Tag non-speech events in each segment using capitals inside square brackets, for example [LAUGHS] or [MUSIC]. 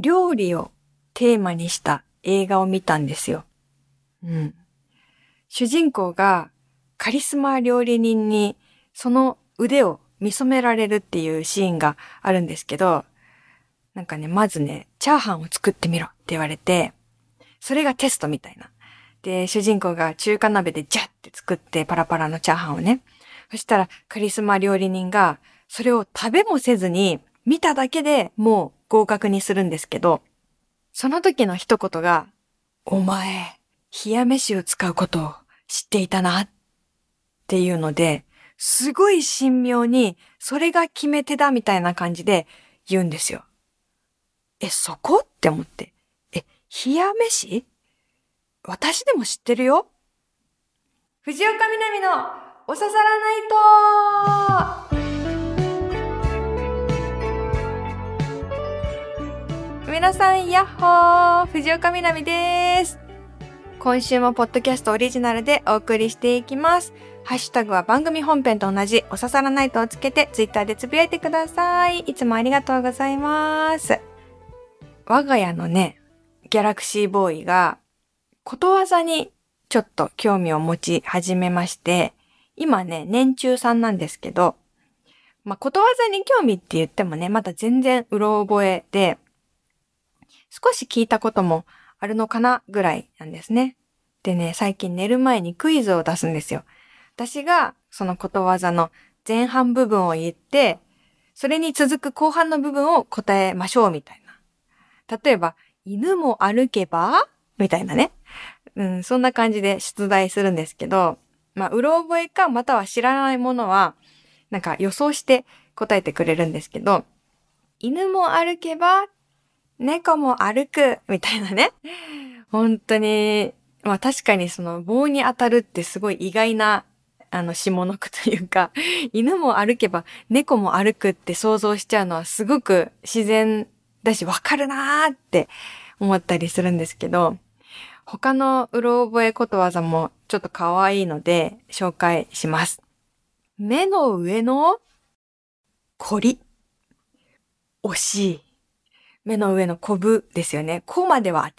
料理をテーマにした映画を見たんですよ。うん。主人公がカリスマ料理人にその腕を見初められるっていうシーンがあるんですけど、なんかね、まずね、チャーハンを作ってみろって言われて、それがテストみたいな。で、主人公が中華鍋でジャッって作ってパラパラのチャーハンをね。そしたらカリスマ料理人がそれを食べもせずに見ただけでもう合格にするんですけど、その時の一言が、お前、冷や飯を使うことを知っていたなっていうので、すごい神妙にそれが決め手だみたいな感じで言うんですよ。え、そこ？って思って。え、冷や飯？私でも知ってるよ。藤岡みなみのおささらないと皆さん、やっほー藤岡みなみです。今週もポッドキャストオリジナルでお送りしていきます。ハッシュタグは番組本編と同じおささらないとをつけてツイッターでつぶやいてください。いつもありがとうございます。我が家のね、ギャラクシーボーイが、ことわざにちょっと興味を持ち始めまして、今ね、年中さんなんですけど、まあ、ことわざに興味って言ってもね、まだ全然うろ覚えで、少し聞いたこともあるのかなぐらいなんですね。でね、最近寝る前にクイズを出すんですよ。私がそのことわざの前半部分を言って、それに続く後半の部分を答えましょうみたいな。例えば、犬も歩けば？みたいなね。うん、そんな感じで出題するんですけど、まあ、うろ覚えかまたは知らないものは、なんか予想して答えてくれるんですけど、犬も歩けば、猫も歩く、みたいなね。[LAUGHS] 本当に、まあ確かにその棒に当たるってすごい意外な、あの、下の句というか、[LAUGHS] 犬も歩けば猫も歩くって想像しちゃうのはすごく自然だし、わかるなーって思ったりするんですけど、他のうろ覚えことわざもちょっと可愛いので紹介します。目の上のこり。惜しい。目の上のこぶですよね。こまでは、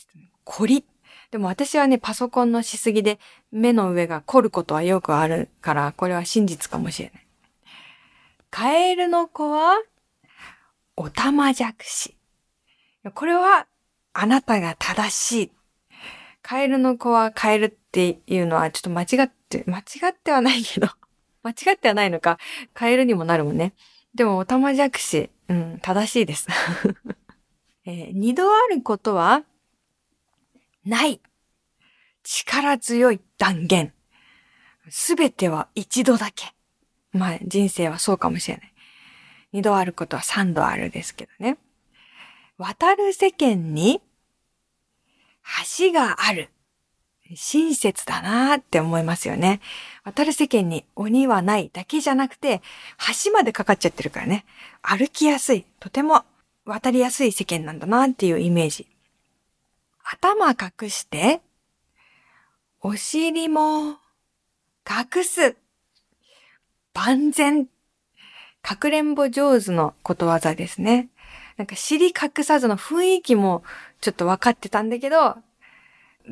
こり。でも私はね、パソコンのしすぎで目の上が凝ることはよくあるから、これは真実かもしれない。カエルの子は、おたまじゃくし。これは、あなたが正しい。カエルの子はカエルっていうのはちょっと間違って、間違ってはないけど、[LAUGHS] 間違ってはないのか、カエルにもなるもんね。でも、おたまじゃくし、うん、正しいです。えー、二度あることは、ない。力強い断言。すべては一度だけ。まあ、人生はそうかもしれない。二度あることは三度あるですけどね。渡る世間に橋がある。親切だなーって思いますよね。渡る世間に鬼はないだけじゃなくて、橋までかかっちゃってるからね。歩きやすい。とても渡りやすい世間なんだなっていうイメージ。頭隠して、お尻も隠す。万全。かくれんぼ上手のことわざですね。なんか尻隠さずの雰囲気もちょっと分かってたんだけど、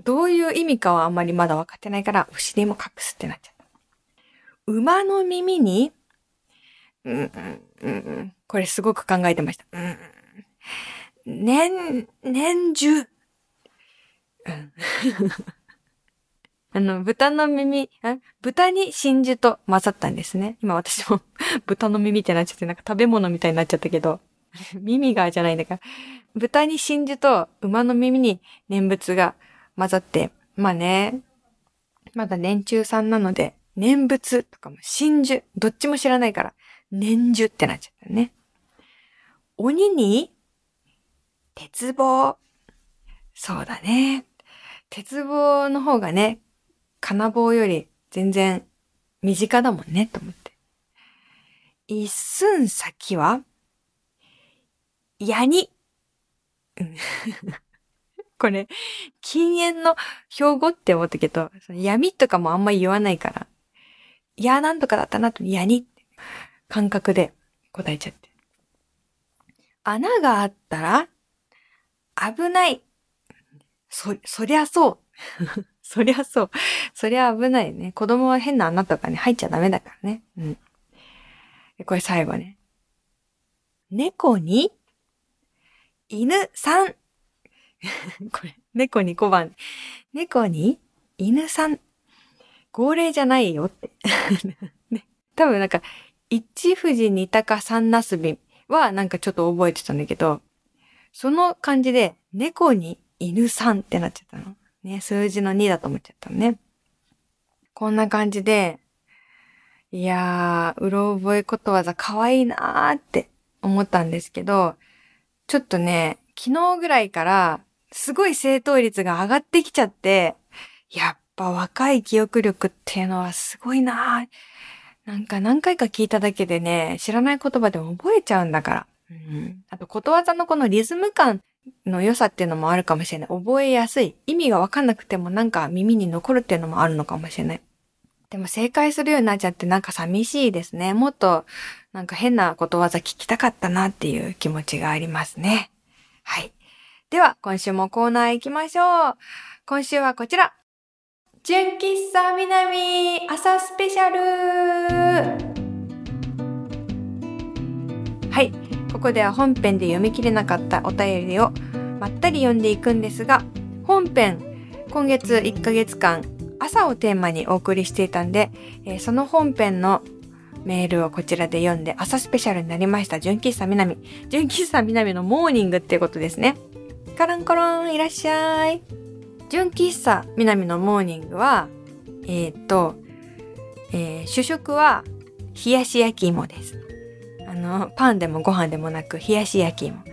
どういう意味かはあんまりまだ分かってないから、お尻も隠すってなっちゃった。馬の耳に、うん、うん、うん、これすごく考えてました。うん、年、年中。うん。[LAUGHS] あの、豚の耳、あ豚に真珠と混ざったんですね。今私も [LAUGHS] 豚の耳ってなっちゃって、なんか食べ物みたいになっちゃったけど。[LAUGHS] 耳がじゃないんだから、豚に真珠と馬の耳に念仏が混ざって、まあね、まだ年中さんなので、念仏とかも真珠、どっちも知らないから、念珠ってなっちゃったね。鬼に、鉄棒。そうだね。鉄棒の方がね、金棒より全然身近だもんね、と思って。一寸先はやに。[LAUGHS] これ、禁煙の標語って思ったけど、闇とかもあんまり言わないから、いや、なんとかだったなと、やにって感覚で答えちゃって。穴があったら、危ない。そ、そりゃそう。[LAUGHS] そりゃそう。そりゃ危ないね。子供は変な穴とかに入っちゃダメだからね。うん。これ最後ね。猫に、犬さん。[LAUGHS] これ、猫に小判。猫に、犬さん。号令じゃないよって。[LAUGHS] ね、多分なんか、一富士二鷹三なすびはなんかちょっと覚えてたんだけど、その感じで、猫に犬さんってなっちゃったの。ね、数字の2だと思っちゃったのね。こんな感じで、いやー、うろ覚えことわざ可愛いなーって思ったんですけど、ちょっとね、昨日ぐらいから、すごい正答率が上がってきちゃって、やっぱ若い記憶力っていうのはすごいなーなんか何回か聞いただけでね、知らない言葉でも覚えちゃうんだから。あと、ことわざのこのリズム感の良さっていうのもあるかもしれない。覚えやすい。意味がわかんなくてもなんか耳に残るっていうのもあるのかもしれない。でも正解するようになっちゃってなんか寂しいですね。もっとなんか変なことわざ聞きたかったなっていう気持ちがありますね。はい。では、今週もコーナー行きましょう。今週はこちら。純喫茶南朝スペシャルはい。ここでは本編で読み切れなかったお便りをまったり読んでいくんですが、本編、今月1ヶ月間、朝をテーマにお送りしていたんで、えー、その本編のメールをこちらで読んで朝スペシャルになりました。純喫茶南。純喫茶南のモーニングっていうことですね。カランコロンいらっしゃい。純喫茶南のモーニングは、えー、っと、えー、主食は冷やし焼き芋です。あの、パンでもご飯でもなく冷やし焼き芋。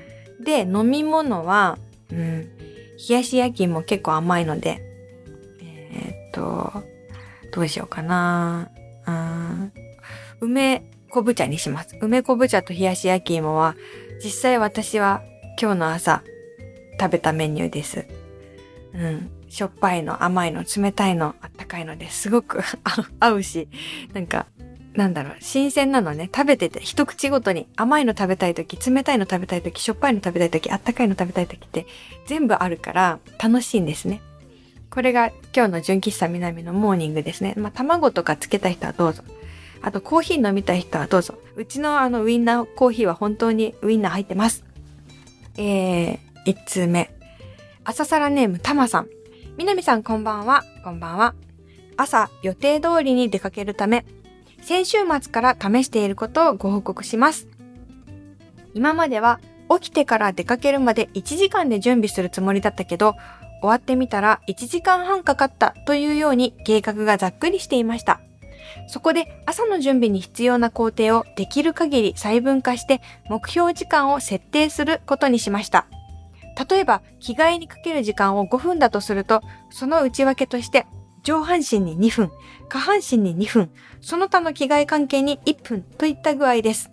で、飲み物は、うん、冷やし焼き芋結構甘いので、えー、っと、どうしようかな。うん、梅昆布茶にします。梅昆布茶と冷やし焼き芋は、実際私は今日の朝食べたメニューです。うん。しょっぱいの、甘いの、冷たいの、あったかいのですごく [LAUGHS] 合うし、なんかなんだろう、新鮮なのね、食べてて、一口ごとに甘いの食べたい時、冷たいの食べたい時、しょっぱいの食べたい時、あったかいの食べたい時って全部あるから楽しいんですね。これが今日の純喫茶南のモーニングですね。まあ、卵とかつけた人はどうぞ。あと、コーヒー飲みたい人はどうぞ。うちのあのウィンナーコーヒーは本当にウィンナー入ってます。えー、一通目。朝サラネームたまさん。南さんこんばんは。こんばんは。朝予定通りに出かけるため、先週末から試していることをご報告します。今までは起きてから出かけるまで1時間で準備するつもりだったけど、終わってみたら1時間半かかったというように計画がざっくりしていました。そこで朝の準備に必要な工程をできる限り細分化して目標時間を設定することにしました。例えば着替えにかける時間を5分だとすると、その内訳として上半身に2分、下半身に2分、その他の着替え関係に1分といった具合です。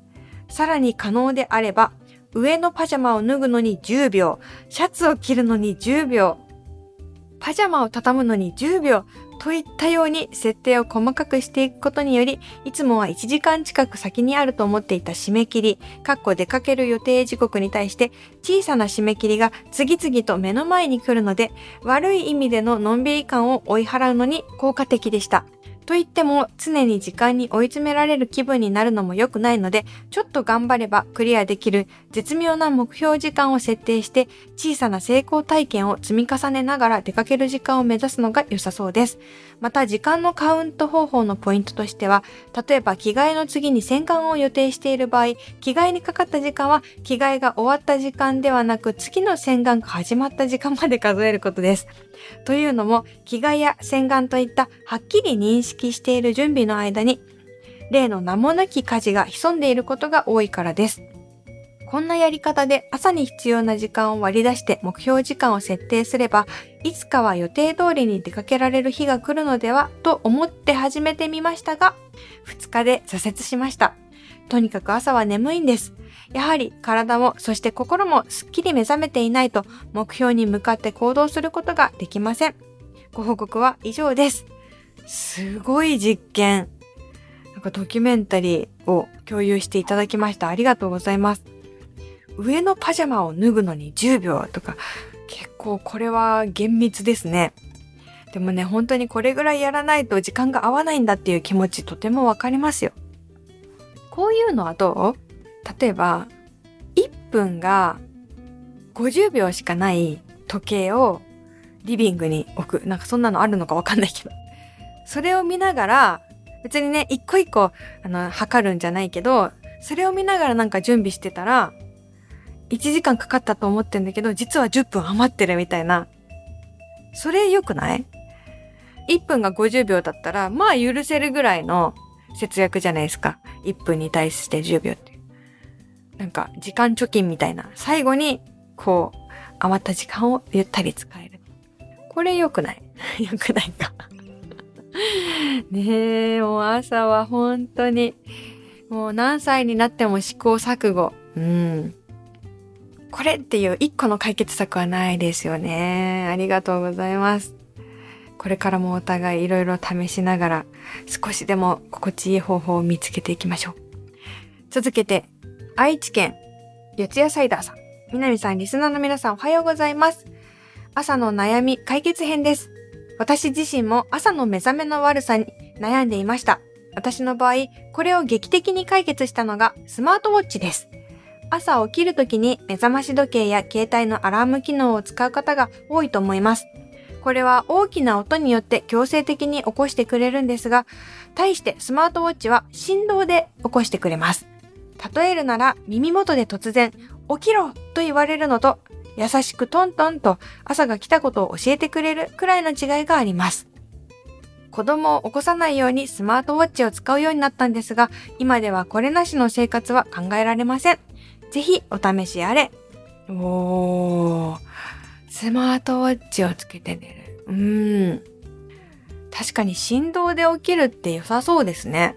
さらに可能であれば、上のパジャマを脱ぐのに10秒、シャツを着るのに10秒、パジャマを畳むのに10秒といったように設定を細かくしていくことにより、いつもは1時間近く先にあると思っていた締め切り、かっこ出かける予定時刻に対して小さな締め切りが次々と目の前に来るので、悪い意味でののんびり感を追い払うのに効果的でした。と言っても常に時間に追い詰められる気分になるのも良くないので、ちょっと頑張ればクリアできる絶妙な目標時間を設定して小さな成功体験を積み重ねながら出かける時間を目指すのが良さそうです。また時間のカウント方法のポイントとしては、例えば着替えの次に洗顔を予定している場合、着替えにかかった時間は着替えが終わった時間ではなく次の洗顔が始まった時間まで数えることです。というのも、着替えや洗顔といったはっきり認識している準備の間に、例の名もなき家事が潜んでいることが多いからです。こんなやり方で朝に必要な時間を割り出して目標時間を設定すれば、いつかは予定通りに出かけられる日が来るのではと思って始めてみましたが、2日で挫折しました。とにかく朝は眠いんです。やはり体もそして心もすっきり目覚めていないと目標に向かって行動することができません。ご報告は以上です。すごい実験。なんかドキュメンタリーを共有していただきました。ありがとうございます。上のパジャマを脱ぐのに10秒とか、結構これは厳密ですね。でもね、本当にこれぐらいやらないと時間が合わないんだっていう気持ちとてもわかりますよ。こういうのはどう？例えば、1分が50秒しかない時計をリビングに置く。なんかそんなのあるのかわかんないけど。それを見ながら、別にね、一個一個、あの、測るんじゃないけど、それを見ながらなんか準備してたら、1時間かかったと思ってんだけど、実は10分余ってるみたいな。それ良くない ?1 分が50秒だったら、まあ許せるぐらいの節約じゃないですか。1分に対して10秒っていう。なんか、時間貯金みたいな。最後に、こう、余った時間をゆったり使える。これ良くない [LAUGHS] 良くないか [LAUGHS] ねえ、もう朝は本当に、もう何歳になっても試行錯誤。うん。これっていう一個の解決策はないですよね。ありがとうございます。これからもお互いいろいろ試しながら少しでも心地いい方法を見つけていきましょう。続けて、愛知県四谷サイダーさん。南さん、リスナーの皆さんおはようございます。朝の悩み解決編です。私自身も朝の目覚めの悪さに悩んでいました。私の場合、これを劇的に解決したのがスマートウォッチです。朝起きるときに目覚まし時計や携帯のアラーム機能を使う方が多いと思います。これは大きな音によって強制的に起こしてくれるんですが、対してスマートウォッチは振動で起こしてくれます。例えるなら耳元で突然起きろと言われるのと優しくトントンと朝が来たことを教えてくれるくらいの違いがあります。子供を起こさないようにスマートウォッチを使うようになったんですが、今ではこれなしの生活は考えられません。ぜひお試しあれ。おー、スマートウォッチをつけて寝る。うーん。確かに振動で起きるって良さそうですね。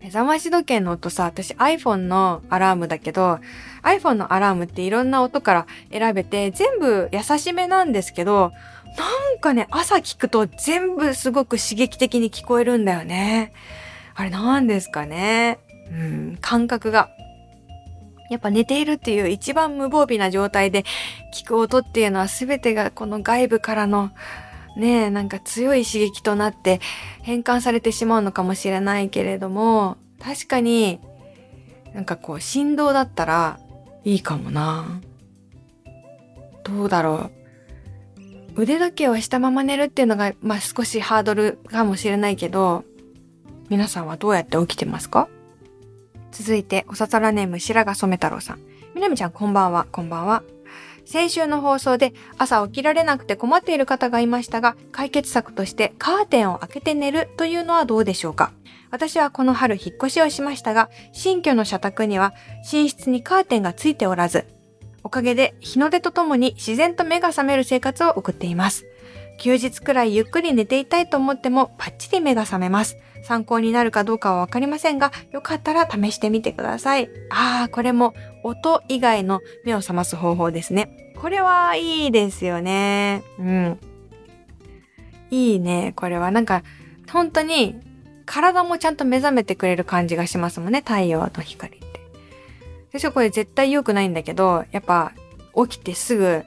目覚まし時計の音さ、私 iPhone のアラームだけど、iPhone のアラームっていろんな音から選べて、全部優しめなんですけど、なんかね、朝聞くと全部すごく刺激的に聞こえるんだよね。あれなんですかね。うん、感覚が。やっぱ寝ているっていう一番無防備な状態で聞く音っていうのは全てがこの外部からのねえ、なんか強い刺激となって変換されてしまうのかもしれないけれども、確かになんかこう振動だったらいいかもな。どうだろう。腕時計をしたまま寝るっていうのが、まあ少しハードルかもしれないけど、皆さんはどうやって起きてますか？続いて、おささらネーム白髪染太郎さん。みなみちゃんこんばんは、こんばんは。先週の放送で朝起きられなくて困っている方がいましたが、解決策としてカーテンを開けて寝るというのはどうでしょうか私はこの春引っ越しをしましたが、新居の社宅には寝室にカーテンがついておらず、おかげで日の出とともに自然と目が覚める生活を送っています。休日くらいゆっくり寝ていたいと思ってもパッチリ目が覚めます。参考になるかどうかはわかりませんが、よかったら試してみてください。ああ、これも音以外の目を覚ます方法ですね。これはいいですよね。うん。いいね、これは。なんか、本当に体もちゃんと目覚めてくれる感じがしますもんね、太陽の光って。私はこれ絶対良くないんだけど、やっぱ起きてすぐ、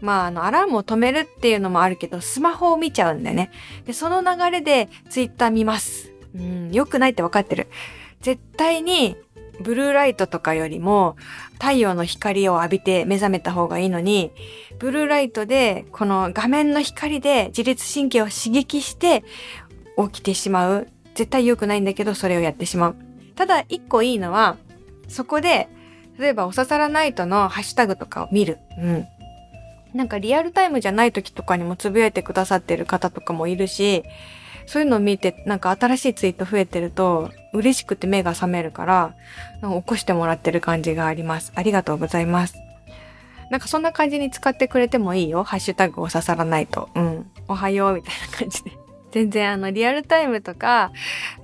まあ、あの、アラームを止めるっていうのもあるけど、スマホを見ちゃうんだよね。で、その流れでツイッター見ます。うん、良くないって分かってる。絶対にブルーライトとかよりも太陽の光を浴びて目覚めた方がいいのに、ブルーライトでこの画面の光で自律神経を刺激して起きてしまう。絶対良くないんだけどそれをやってしまう。ただ一個いいのは、そこで、例えばおささらナイトのハッシュタグとかを見る。うん。なんかリアルタイムじゃない時とかにもつぶやいてくださってる方とかもいるし、そういうのを見て、なんか新しいツイート増えてると、嬉しくて目が覚めるから、なんか起こしてもらってる感じがあります。ありがとうございます。なんかそんな感じに使ってくれてもいいよ。ハッシュタグを刺さらないと。うん。おはようみたいな感じで。全然あの、リアルタイムとか、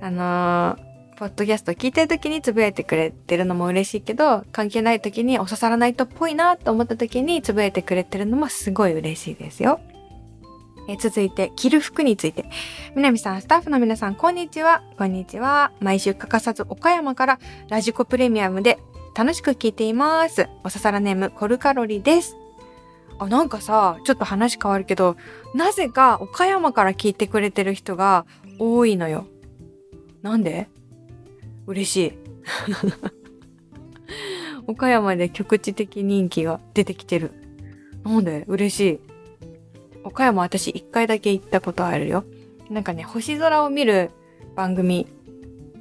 あのーポッドキャスト聞いてる時につぶやいてくれてるのも嬉しいけど、関係ない時にお刺さらないとっぽいなと思った時につぶやいてくれてるのもすごい嬉しいですよ。え続いて、着る服について。南さん、スタッフの皆さん、こんにちは。こんにちは。毎週欠かさず岡山からラジコプレミアムで楽しく聞いています。おささらネームコルカロリーです。あ、なんかさ、ちょっと話変わるけど、なぜか岡山から聞いてくれてる人が多いのよ。なんで？嬉しい。[LAUGHS] 岡山で局地的人気が出てきてる。なんで？嬉しい。岡山私一回だけ行ったことあるよ。なんかね、星空を見る番組、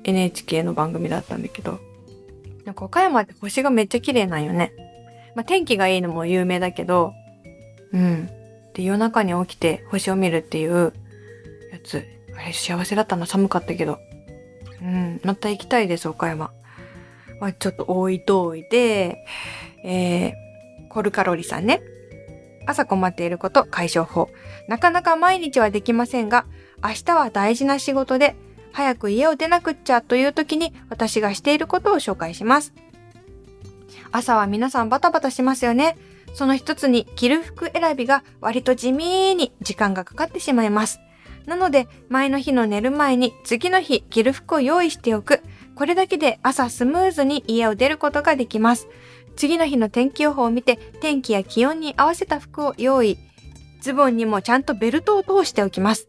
NHK の番組だったんだけど、なんか岡山って星がめっちゃ綺麗なんよね。まあ、天気がいいのも有名だけど、うん。で、夜中に起きて星を見るっていうやつ。あれ幸せだったな、寒かったけど。うん、また行きたいです、岡山。まあ、ちょっと置いといて、えー、コルカロリさんね。朝困っていること解消法。なかなか毎日はできませんが、明日は大事な仕事で、早く家を出なくっちゃという時に私がしていることを紹介します。朝は皆さんバタバタしますよね。その一つに着る服選びが割と地味に時間がかかってしまいます。なので、前の日の寝る前に次の日着る服を用意しておく。これだけで朝スムーズに家を出ることができます。次の日の天気予報を見て天気や気温に合わせた服を用意。ズボンにもちゃんとベルトを通しておきます。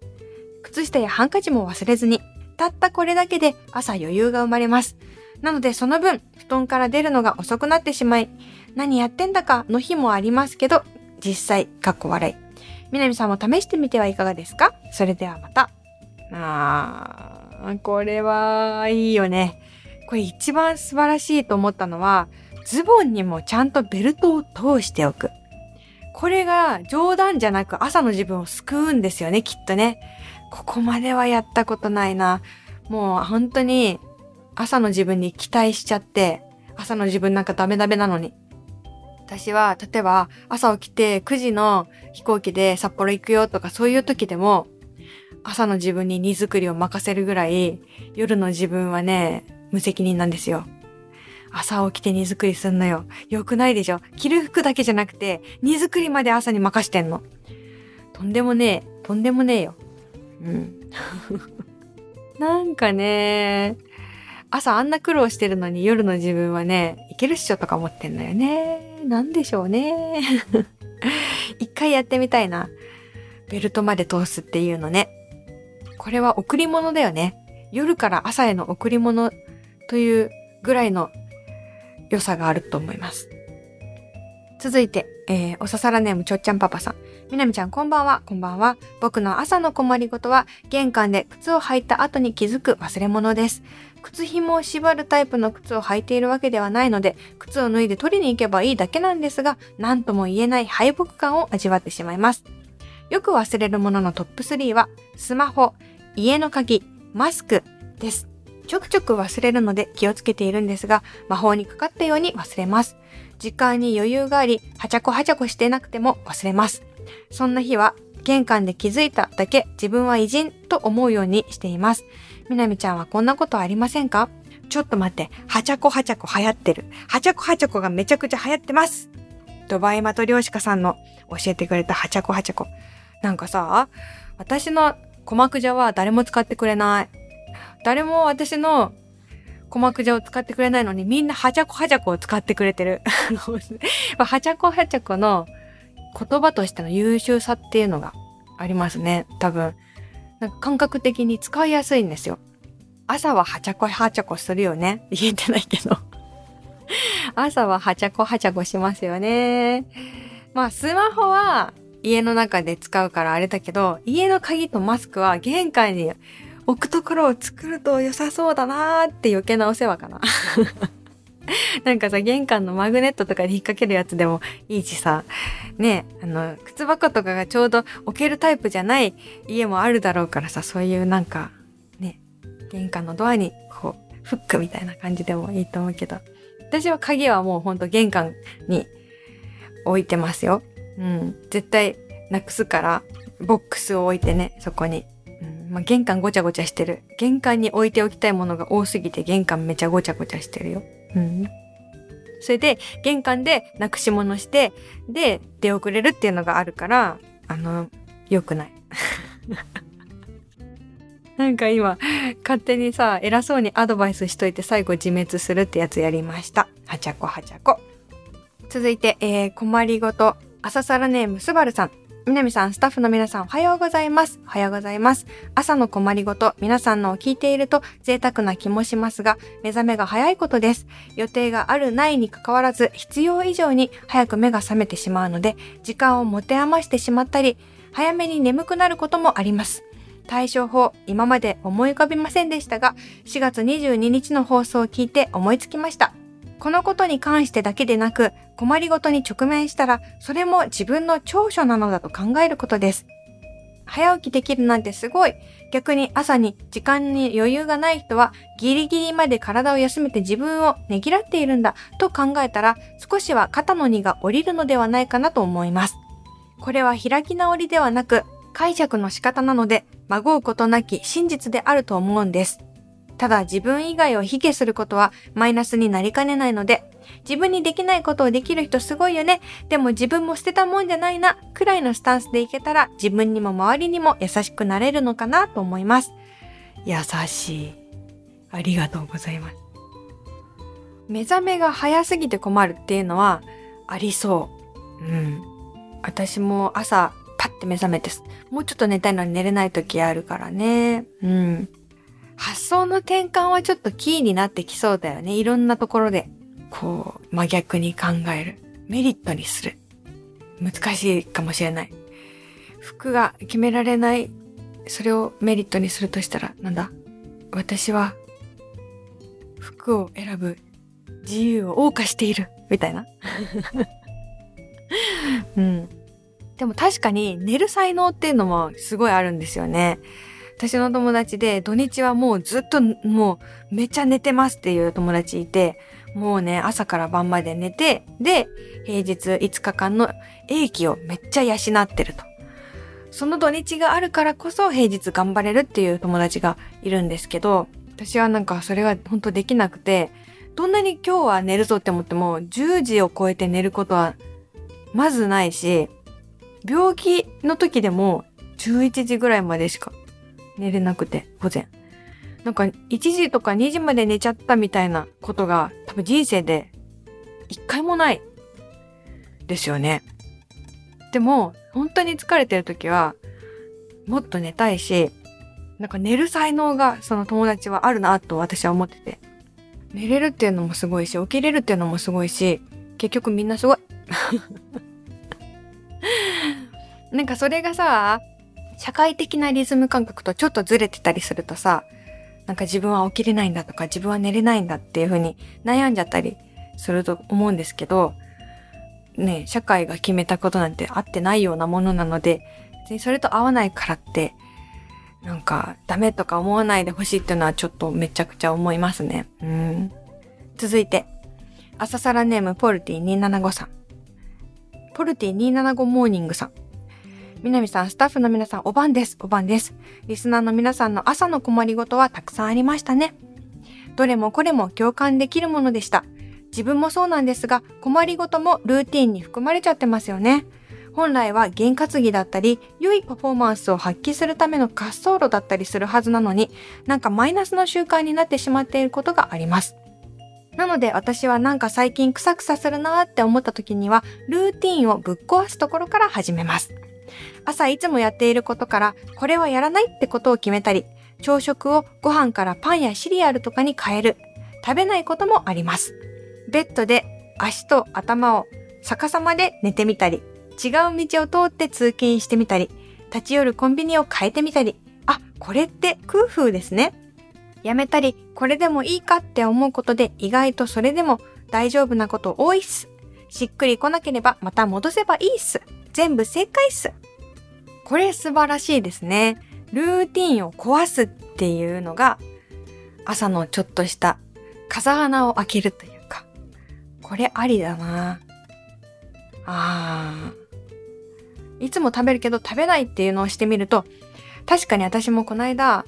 靴下やハンカチも忘れずに。たったこれだけで朝余裕が生まれます。なのでその分、布団から出るのが遅くなってしまい、何やってんだかの日もありますけど、実際、かっこ笑い。南さんも試してみてはいかがですか？それではまた。あー、これはいいよね。これ一番素晴らしいと思ったのは、ズボンにもちゃんとベルトを通しておく。これが冗談じゃなく朝の自分を救うんですよね、きっとね。ここまではやったことないな。もう本当に朝の自分に期待しちゃって、朝の自分なんかダメダメなのに。私は、例えば朝起きて9時の飛行機で札幌行くよとかそういう時でも、朝の自分に荷造りを任せるぐらい、夜の自分はね、無責任なんですよ。朝起きて荷造りすんのよ。よくないでしょ着る服だけじゃなくて、荷造りまで朝に任してんの。とんでもねえ。とんでもねえよ。うん。[LAUGHS] なんかね、朝あんな苦労してるのに夜の自分はね、いけるっしょとか思ってんだよね。なんでしょうね。[LAUGHS] 一回やってみたいな。ベルトまで通すっていうのね。これは贈り物だよね。夜から朝への贈り物というぐらいの良さがあると思います。続いて、えー、おささらネームちょっちゃんパパさん。みなみちゃんこんばんは、こんばんは。僕の朝の困りごとは、玄関で靴を履いた後に気づく忘れ物です。靴紐を縛るタイプの靴を履いているわけではないので、靴を脱いで取りに行けばいいだけなんですが、何とも言えない敗北感を味わってしまいます。よく忘れるもののトップ3は、スマホ、家の鍵、マスクです。ちょくちょく忘れるので気をつけているんですが、魔法にかかったように忘れます。時間に余裕があり、はちゃこはちゃこしてなくても忘れます。そんな日は、玄関で気づいただけ自分は偉人と思うようにしています。みなみちゃんはこんなことありませんか？ちょっと待って、はちゃこはちゃこ流行ってる。はちゃこはちゃこがめちゃくちゃ流行ってます。ドバイマトリョーシカさんの教えてくれたはちゃこはちゃこ。なんかさ、私の鼓膜蛇は誰も使ってくれない。誰も私の鼓膜蛇を使ってくれないのにみんなはちゃこはちゃこを使ってくれてる。[LAUGHS] はちゃこはちゃこの言葉としての優秀さっていうのがありますね。多分。なんか感覚的に使いやすいんですよ。朝ははちゃこはちゃこするよね。[LAUGHS] 言えてないけど朝ははちゃこはちゃこしますよね。まあ、スマホは家の中で使うからあれだけど、家の鍵とマスクは玄関に置くところを作ると良さそうだなーって余計なお世話かな。[LAUGHS] なんかさ、玄関のマグネットとかで引っ掛けるやつでもいいしさ、ね、あの、靴箱とかがちょうど置けるタイプじゃない家もあるだろうからさ、そういうなんか、ね、玄関のドアにこう、フックみたいな感じでもいいと思うけど、私は鍵はもうほんと玄関に置いてますよ。うん。絶対なくすから、ボックスを置いてね、そこに。まあ、玄関ごちゃごちゃしてる。玄関に置いておきたいものが多すぎて玄関めちゃごちゃごちゃしてるよ。うん。それで、玄関でなくし物して、で、出遅れるっていうのがあるから、あの、良くない。[LAUGHS] なんか今、勝手にさ、偉そうにアドバイスしといて最後自滅するってやつやりました。はちゃこはちゃこ。続いて、えー、困りごと、朝サラネームすばるさん。南さん、スタッフの皆さん、おはようございます。おはようございます。朝の困りごと、皆さんのを聞いていると贅沢な気もしますが、目覚めが早いことです。予定があるないに関わらず、必要以上に早く目が覚めてしまうので、時間を持て余してしまったり、早めに眠くなることもあります。対処法、今まで思い浮かびませんでしたが、4月22日の放送を聞いて思いつきました。このことに関してだけでなく、困りごとに直面したら、それも自分の長所なのだと考えることです。早起きできるなんてすごい。逆に朝に時間に余裕がない人はギリギリまで体を休めて自分をねぎらっているんだと考えたら少しは肩の荷が下りるのではないかなと思います。これは開き直りではなく解釈の仕方なので、まごうことなき真実であると思うんです。ただ自分以外を卑下することはマイナスになりかねないので、自分にできないことをできる人すごいよね。でも自分も捨てたもんじゃないな。くらいのスタンスでいけたら自分にも周りにも優しくなれるのかなと思います。優しい。ありがとうございます。目覚めが早すぎて困るっていうのはありそう。うん。私も朝パッて目覚めて、もうちょっと寝たいのに寝れない時あるからね。うん。発想の転換はちょっとキーになってきそうだよね。いろんなところで、こう、真逆に考える。メリットにする。難しいかもしれない。服が決められない。それをメリットにするとしたら、なんだ？私は、服を選ぶ自由を謳歌している。みたいな。[LAUGHS] うん。でも確かに寝る才能っていうのもすごいあるんですよね。私の友達で土日はもうずっともうめちゃ寝てますっていう友達いて、もうね、朝から晩まで寝て、で、平日5日間の英気をめっちゃ養ってると。その土日があるからこそ平日頑張れるっていう友達がいるんですけど、私はなんかそれが本当できなくて、どんなに今日は寝るぞって思っても10時を超えて寝ることはまずないし、病気の時でも11時ぐらいまでしか寝れなくて、午前。なんか1時とか2時まで寝ちゃったみたいなことが多分人生で一回もないですよね。でも本当に疲れてる時はもっと寝たいし、なんか寝る才能がその友達はあるなと私は思ってて。寝れるっていうのもすごいし、起きれるっていうのもすごいし、結局みんなすごい。[LAUGHS] なんかそれがさ、社会的なリズム感覚とちょっとずれてたりするとさ、なんか自分は起きれないんだとか自分は寝れないんだっていう風に悩んじゃったりすると思うんですけど、ね、社会が決めたことなんてあってないようなものなので、別にそれと合わないからって、なんかダメとか思わないでほしいっていうのはちょっとめちゃくちゃ思いますね。うん。続いて、朝サラネームポルティ275さん。ポルティ275モーニングさん。南さん、スタッフの皆さん、お晩です。お晩です。リスナーの皆さんの朝の困りごとはたくさんありましたね。どれもこれも共感できるものでした。自分もそうなんですが、困りごともルーティンに含まれちゃってますよね。本来は験担ぎだったり、良いパフォーマンスを発揮するための滑走路だったりするはずなのに、なんかマイナスの習慣になってしまっていることがあります。なので私はなんか最近クサクサするなーって思った時には、ルーティンをぶっ壊すところから始めます。朝いつもやっていることからこれはやらないってことを決めたり、朝食をご飯からパンやシリアルとかに変える。食べないこともあります。ベッドで足と頭を逆さまで寝てみたり、違う道を通って通勤してみたり、立ち寄るコンビニを変えてみたり、あ、これって空風ですね。やめたり、これでもいいかって思うことで意外とそれでも大丈夫なこと多いっす。しっくり来なければまた戻せばいいっす。全部正解っす。これ素晴らしいですね。ルーティンを壊すっていうのが、朝のちょっとした風穴を開けるというか、これありだなあー。いつも食べるけど食べないっていうのをしてみると、確かに私もこの間、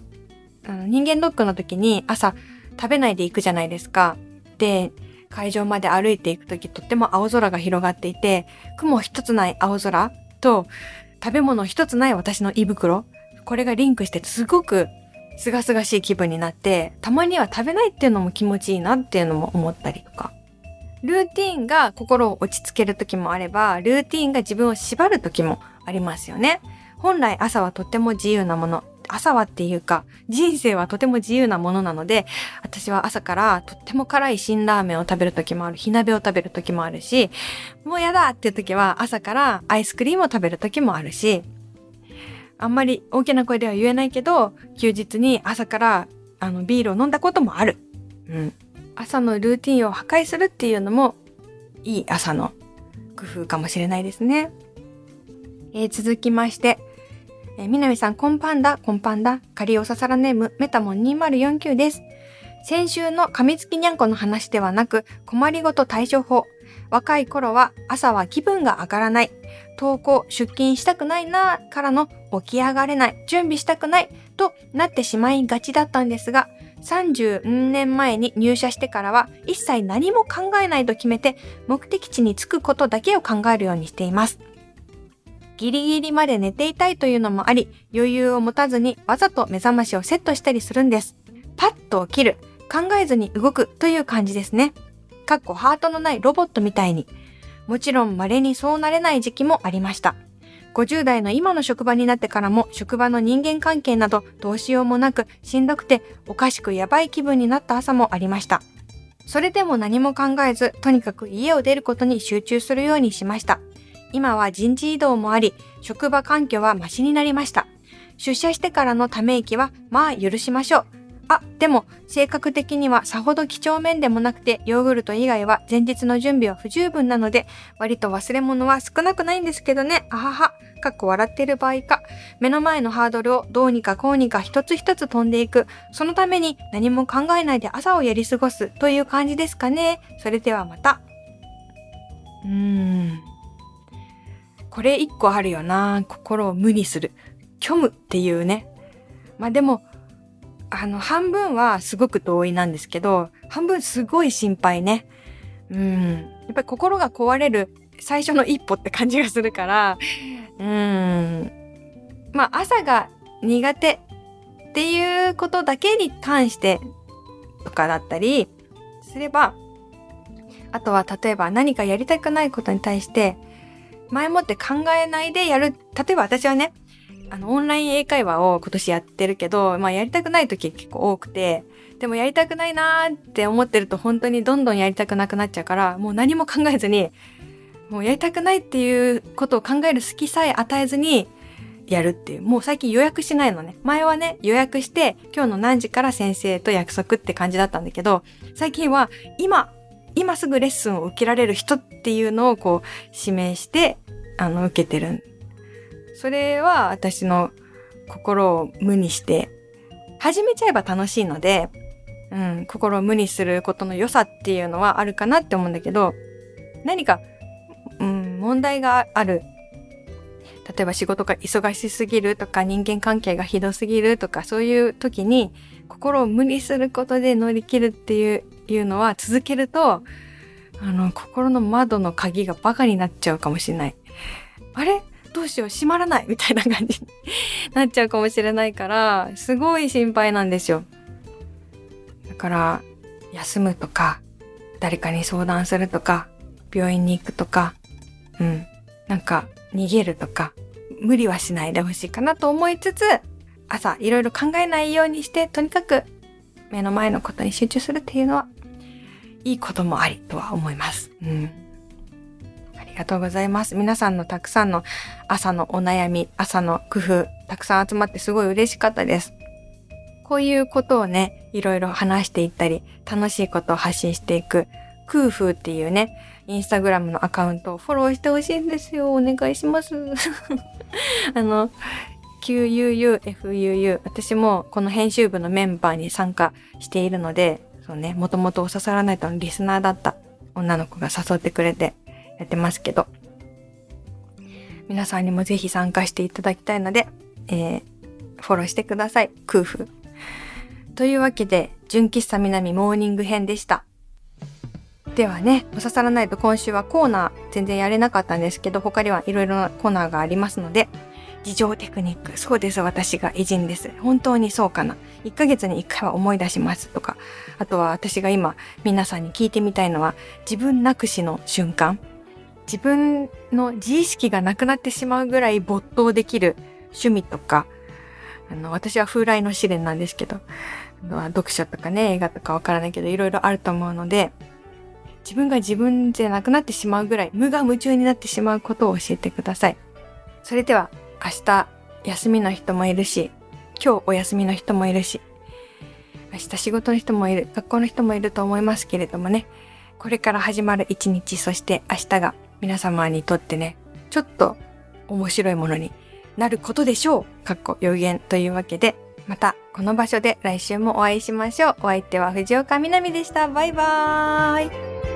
あの人間ドックの時に朝食べないで行くじゃないですか。で、会場まで歩いていくときとっても青空が広がっていて、雲一つない青空と食べ物一つない私の胃袋。これがリンクしてすごくすがすがしい気分になって、たまには食べないっていうのも気持ちいいなっていうのも思ったりとか。ルーティンが心を落ち着ける時もあれば、ルーティンが自分を縛る時もありますよね。本来朝はとっても自由なもの。朝はっていうか、人生はとても自由なものなので、私は朝からとっても辛い辛ラーメンを食べる時もある、火鍋を食べる時もあるし、もうやだっていう時は朝からアイスクリームを食べる時もあるし、あんまり大きな声では言えないけど、休日に朝からあのビールを飲んだこともある。うん。朝のルーティンを破壊するっていうのもいい朝の工夫かもしれないですね。えー、続きまして、えー、みなみさん、こんパンダ、こんパンダ、仮おささらネーム、メタモン2049です。先週の噛みつきにゃんこの話ではなく、困りごと対処法。若い頃は朝は気分が上がらない。登校、出勤したくないなからの起き上がれない、準備したくないとなってしまいがちだったんですが、30年前に入社してからは一切何も考えないと決めて目的地に着くことだけを考えるようにしています。ギリギリまで寝ていたいというのもあり、余裕を持たずにわざと目覚ましをセットしたりするんです。パッと起きる、考えずに動くという感じですね。かっこハートのないロボットみたいに。もちろん稀にそうなれない時期もありました。50代の今の職場になってからも職場の人間関係などどうしようもなくしんどくておかしくやばい気分になった朝もありました。それでも何も考えず、とにかく家を出ることに集中するようにしました。今は人事異動もあり、職場環境はマシになりました。出社してからのため息は、まあ許しましょう。あ、でも、性格的にはさほど几帳面でもなくて、ヨーグルト以外は前日の準備は不十分なので、割と忘れ物は少なくないんですけどね、あはは、かっこ笑ってる場合か、目の前のハードルをどうにかこうにか一つ一つ飛んでいく、そのために何も考えないで朝をやり過ごすという感じですかね。それではまた。うーん。これ一個あるよな。心を無にする。虚無っていうね。まあでも、あの、半分はすごく同意なんですけど、半分すごい心配ね。うん。やっぱり心が壊れる最初の一歩って感じがするから、うん。まあ、朝が苦手っていうことだけに関してとかだったりすれば、あとは例えば何かやりたくないことに対して前もって考えないでやる。例えば私はね、あの、オンライン英会話を今年やってるけど、まあやりたくない時結構多くて、でもやりたくないなーって思ってると本当にどんどんやりたくなくなっちゃうから、もう何も考えずに、もうやりたくないっていうことを考える隙さえ与えずに、やるっていう。もう最近予約しないのね。前はね、予約して、今日の何時から先生と約束って感じだったんだけど、最近は今、今すぐレッスンを受けられる人っていうのをこう指名して、あの、受けてるそれは私の心を無にして、始めちゃえば楽しいので、うん、心を無にすることの良さっていうのはあるかなって思うんだけど、何か、うん、問題がある。例えば仕事が忙しすぎるとか人間関係がひどすぎるとかそういう時に心を無にすることで乗り切るっていういうのは続けると、あの、心の窓の鍵がバカになっちゃうかもしれない。あれ？どうしよう？閉まらない？みたいな感じに [LAUGHS] なっちゃうかもしれないから、すごい心配なんですよ。だから、休むとか、誰かに相談するとか、病院に行くとか、うん。なんか、逃げるとか、無理はしないでほしいかなと思いつつ、朝いろいろ考えないようにして、とにかく目の前のことに集中するっていうのは、いいこともありとは思います。うん。ありがとうございます。皆さんのたくさんの朝のお悩み、朝の工夫、たくさん集まってすごい嬉しかったです。こういうことをね、いろいろ話していったり、楽しいことを発信していく、空風っていうね、インスタグラムのアカウントをフォローしてほしいんですよ。お願いします。[LAUGHS] あの、QUUFUU。私もこの編集部のメンバーに参加しているので、そうね、もともとお刺さらないとのリスナーだった女の子が誘ってくれて、やってますけど、皆さんにもぜひ参加していただきたいので、えー、フォローしてください。空腹。というわけで、純喫茶南モーニング編でした。ではね、お刺さらないと今週はコーナー全然やれなかったんですけど、他にはいろいろなコーナーがありますので、事情テクニック。そうです、私が偉人です。本当にそうかな。1ヶ月に1回は思い出しますとか。あとは私が今皆さんに聞いてみたいのは自分なくしの瞬間。自分の自意識がなくなってしまうぐらい没頭できる趣味とか、あの、私は風来の試練なんですけど、読書とかね、映画とかわからないけど、いろいろあると思うので、自分が自分じゃなくなってしまうぐらい無我夢中になってしまうことを教えてください。それでは明日休みの人もいるし、今日お休みの人もいるし、明日仕事の人もいる、学校の人もいると思いますけれどもね、これから始まる一日、そして明日が皆様にとってね、ちょっと面白いものになることでしょう。かっこ予言というわけで、またこの場所で来週もお会いしましょう。お相手は藤岡みなみでした。バイバーイ。